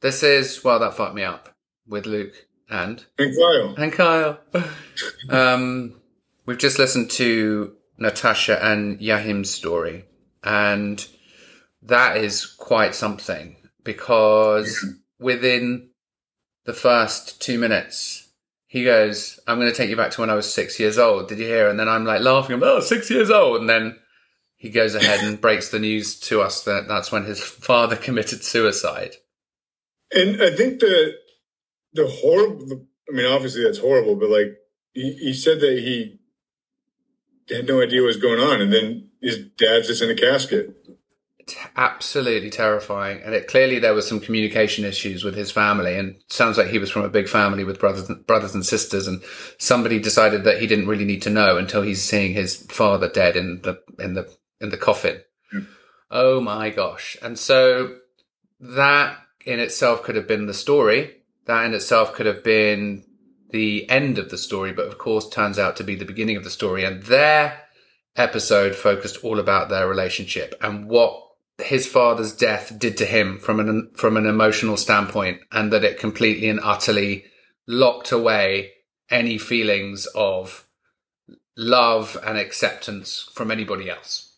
This is well, that fucked me up with Luke and And Kyle. and Kyle. um, we've just listened to Natasha and Yahim's story, and that is quite something because within the first two minutes, he goes, I'm going to take you back to when I was six years old. Did you hear? And then I'm like laughing, I'm, oh, six years old. And then he goes ahead and breaks the news to us that that's when his father committed suicide. And I think the the horrible. I mean, obviously that's horrible, but like he, he said that he had no idea what was going on, and then his dad's just in a casket. Absolutely terrifying. And it clearly there was some communication issues with his family, and sounds like he was from a big family with brothers, brothers and sisters, and somebody decided that he didn't really need to know until he's seeing his father dead in the in the in the coffin. Yeah. Oh my gosh! And so that in itself could have been the story. That in itself could have been the end of the story, but of course turns out to be the beginning of the story. And their episode focused all about their relationship and what his father's death did to him from an from an emotional standpoint, and that it completely and utterly locked away any feelings of love and acceptance from anybody else.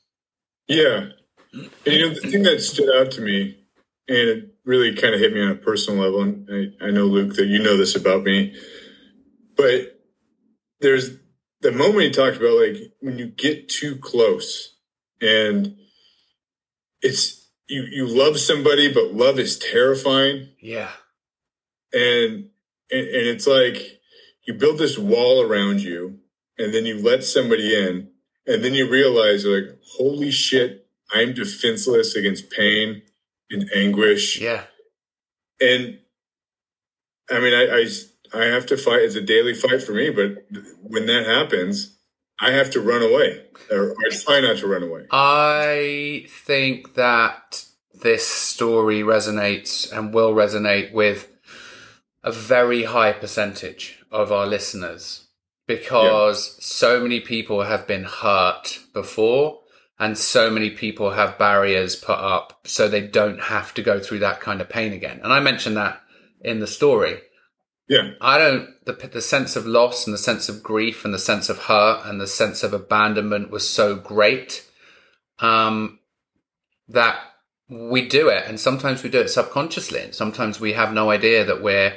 Yeah, and you know the thing that stood out to me, and really kind of hit me on a personal level. And I, I know Luke that you know this about me, but there's the moment he talked about like when you get too close and it's you you love somebody but love is terrifying Yeah. and and, and it's like you build this wall around you and then you let somebody in and then you realize like holy shit i'm defenseless against pain and anguish. Yeah. and i mean I, I i have to fight it's a daily fight for me but when that happens i have to run away or i try not to run away. I think that this story resonates and will resonate with a very high percentage of our listeners because so many people have been hurt before and so many people have barriers put up so they don't have to go through that kind of pain again. And I mentioned that in the story. yeah I don't the the sense of loss and the sense of grief and the sense of hurt and the sense of abandonment was so great um that we do it and sometimes we do it subconsciously and sometimes we have no idea that we're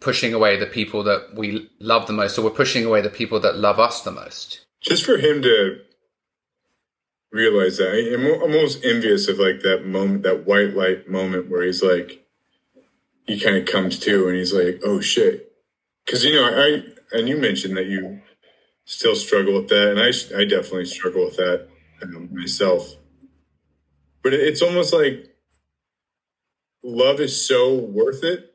pushing away the people that we love the most or we're pushing away the people that love us the most just for him to realize that. I'm, I'm almost envious of like that moment that white light moment where he's like he kind of comes to and he's like oh shit. Because you know i and you mentioned that you still struggle with that and i, I definitely struggle with that um, myself. But it's almost like love is so worth it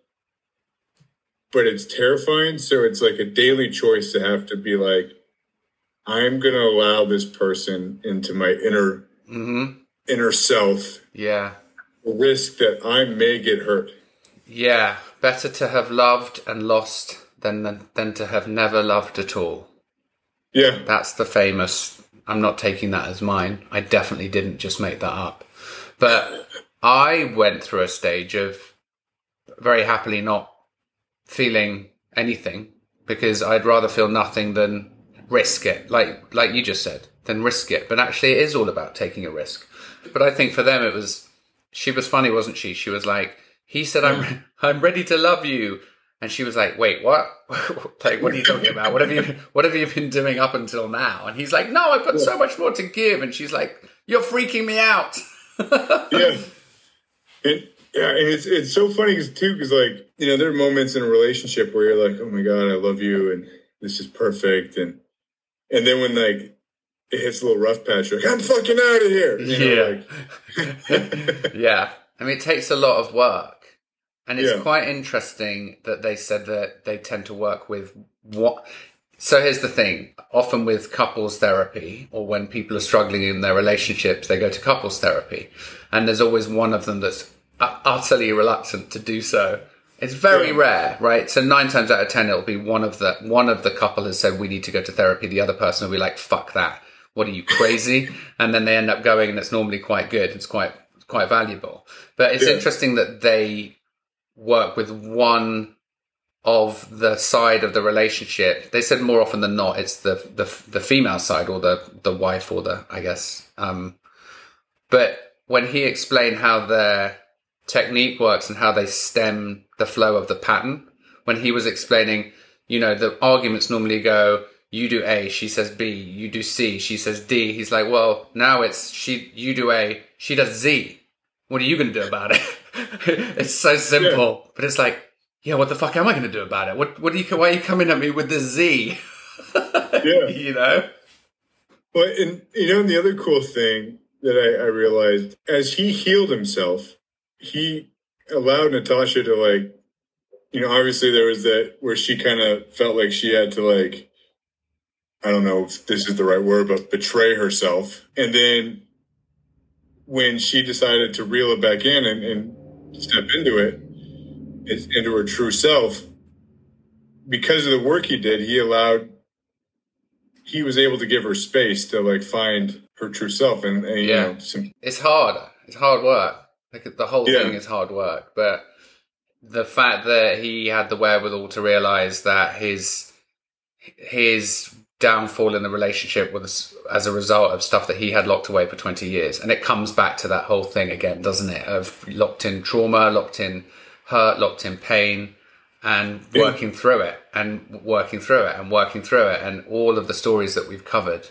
but it's terrifying so it's like a daily choice to have to be like I'm going to allow this person into my inner mm-hmm inner self, yeah risk that I may get hurt. yeah better to have loved and lost than than, than to have never loved at all Yeah, That's the famous. I'm not taking that as mine. I definitely didn't just make that up. But I went through a stage of very happily not feeling anything because I'd rather feel nothing than risk it, like like you just said, then risk it. But actually, it is all about taking a risk. But I think for them, it was she was funny, wasn't she? She was like, he said, "I'm mm. I'm ready to love you." And she was like, "Wait, what? like, what are you talking about? What have you What have you been doing up until now?" And he's like, "No, I've got so much more to give." And she's like, "You're freaking me out." yeah, and yeah, and it's it's so funny 'cause, too because like you know there are moments in a relationship where you're like, oh my god, I love you, and this is perfect, and and then when like it hits a little rough patch, you're like, I'm fucking out of here. You know, like, yeah. I mean, it takes a lot of work. And it's Yeah. quite interesting that they said that they tend to work with what. So here's the thing often with couples therapy, or when people are struggling in their relationships, they go to couples therapy. And there's always one of them that's utterly reluctant to do so. It's very Yeah. rare, right? So nine times out of ten, it'll be one of the one of the couple has said we need to go to therapy. The other person will be like, "Fuck that! What are you crazy?" and then they end up going, and it's normally quite good. It's quite quite valuable. But it's Yeah. interesting that they work with one of the side of the relationship. They said more often than not, it's the the the female side or the the wife or the I guess. Um, but when he explained how their technique works and how they stem the flow of the pattern, when he was explaining, you know, the arguments normally go, you do A, she says B, you do C, she says D. He's like, well, now it's she, you do A, she does Z. What are you going to do about it? it's so simple, yeah. but it's like, yeah, what the fuck am I going to do about it? What, what are you, why are you coming at me with the Z? yeah. You know? Well, and you know, and the other cool thing that I, I realized as he healed himself, he allowed Natasha to like, you know, obviously there was that where she kind of felt like she had to like, I don't know if this is the right word, but betray herself. And then when she decided to reel it back in and, and step into it, into her true self, because of the work he did, he allowed, he was able to give her space to like find her true self. And, and yeah, know, some... it's hard. It's hard work. Like the whole yeah. thing is hard work, but the fact that he had the wherewithal to realize that his his downfall in the relationship was as a result of stuff that he had locked away for 20 years and it comes back to that whole thing again doesn't it of locked in trauma locked in hurt locked in pain and working yeah. through it and working through it and working through it and all of the stories that we've covered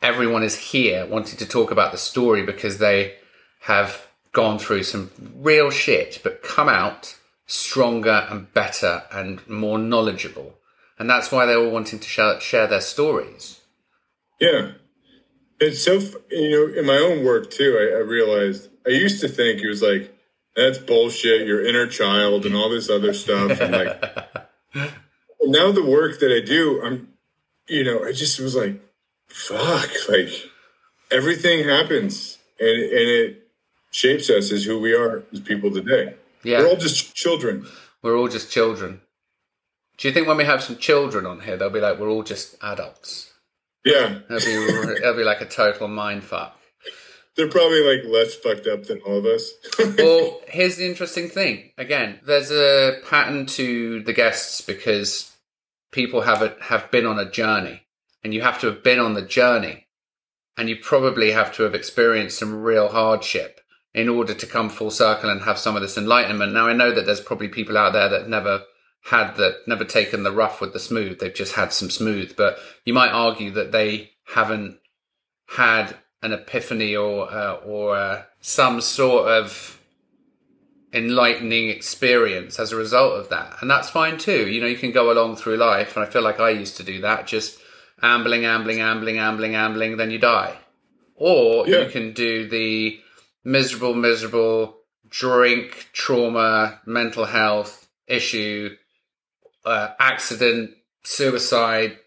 everyone is here wanting to talk about the story because they have gone through some real shit, but come out stronger and better and more knowledgeable. And that's why they're all wanting to share, share their stories. Yeah. It's so, you know, in my own work too, I, I realized I used to think it was like, that's bullshit, your inner child and all this other stuff. And like, now the work that I do, I'm, you know, I just was like, fuck, like everything happens and, and it, shapes us as who we are as people today. Yeah. We're all just children. We're all just children. Do you think when we have some children on here, they'll be like, we're all just adults? Yeah. It'll be, it'll be like a total mind fuck. They're probably like less fucked up than all of us. well, here's the interesting thing. Again, there's a pattern to the guests because people have a, have been on a journey, and you have to have been on the journey, and you probably have to have experienced some real hardship in order to come full circle and have some of this enlightenment. Now, I know that there's probably people out there that never had that, never taken the rough with the smooth. They've just had some smooth, but you might argue that they haven't had an epiphany or, uh, or uh, some sort of enlightening experience as a result of that. And that's fine too. You know, you can go along through life. And I feel like I used to do that, just ambling, ambling, ambling, ambling, ambling, then you die. Or yeah. you can do the miserable, miserable drink, trauma, mental health issue, uh, accident, suicide,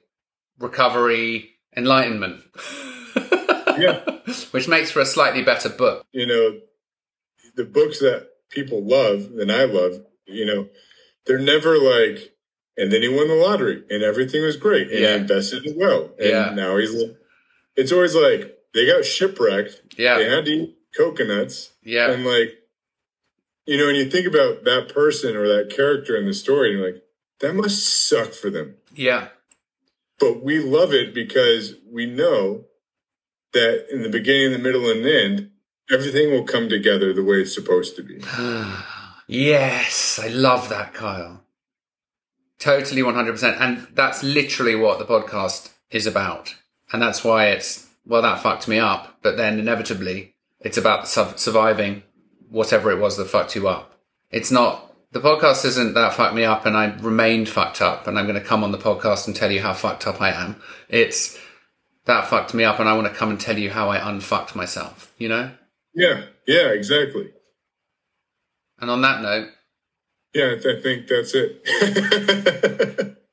recovery, enlightenment. yeah. Which makes for a slightly better book. You know, the books that people love and I love, you know, they're never like, and then he won the lottery and everything was great and yeah. he invested well. And yeah. now he's, it's always like they got shipwrecked. Yeah. They had to coconuts. Yeah. And like, you know, when you think about that person or that character in the story, you're like, that must suck for them. Yeah. But we love it because we know that in the beginning, the middle, and the end, everything will come together the way it's supposed to be. yes, I love that, Kyle. Totally 100%. And that's literally what the podcast is about. And that's why it's, well, that fucked me up. But then inevitably, it's about surviving whatever it was that fucked you up. It's not, the podcast isn't that fucked me up and I remained fucked up and I'm going to come on the podcast and tell you how fucked up I am. It's that fucked me up and I want to come and tell you how I unfucked myself, you know? Yeah, yeah, exactly. And on that note, yeah, I think that's it.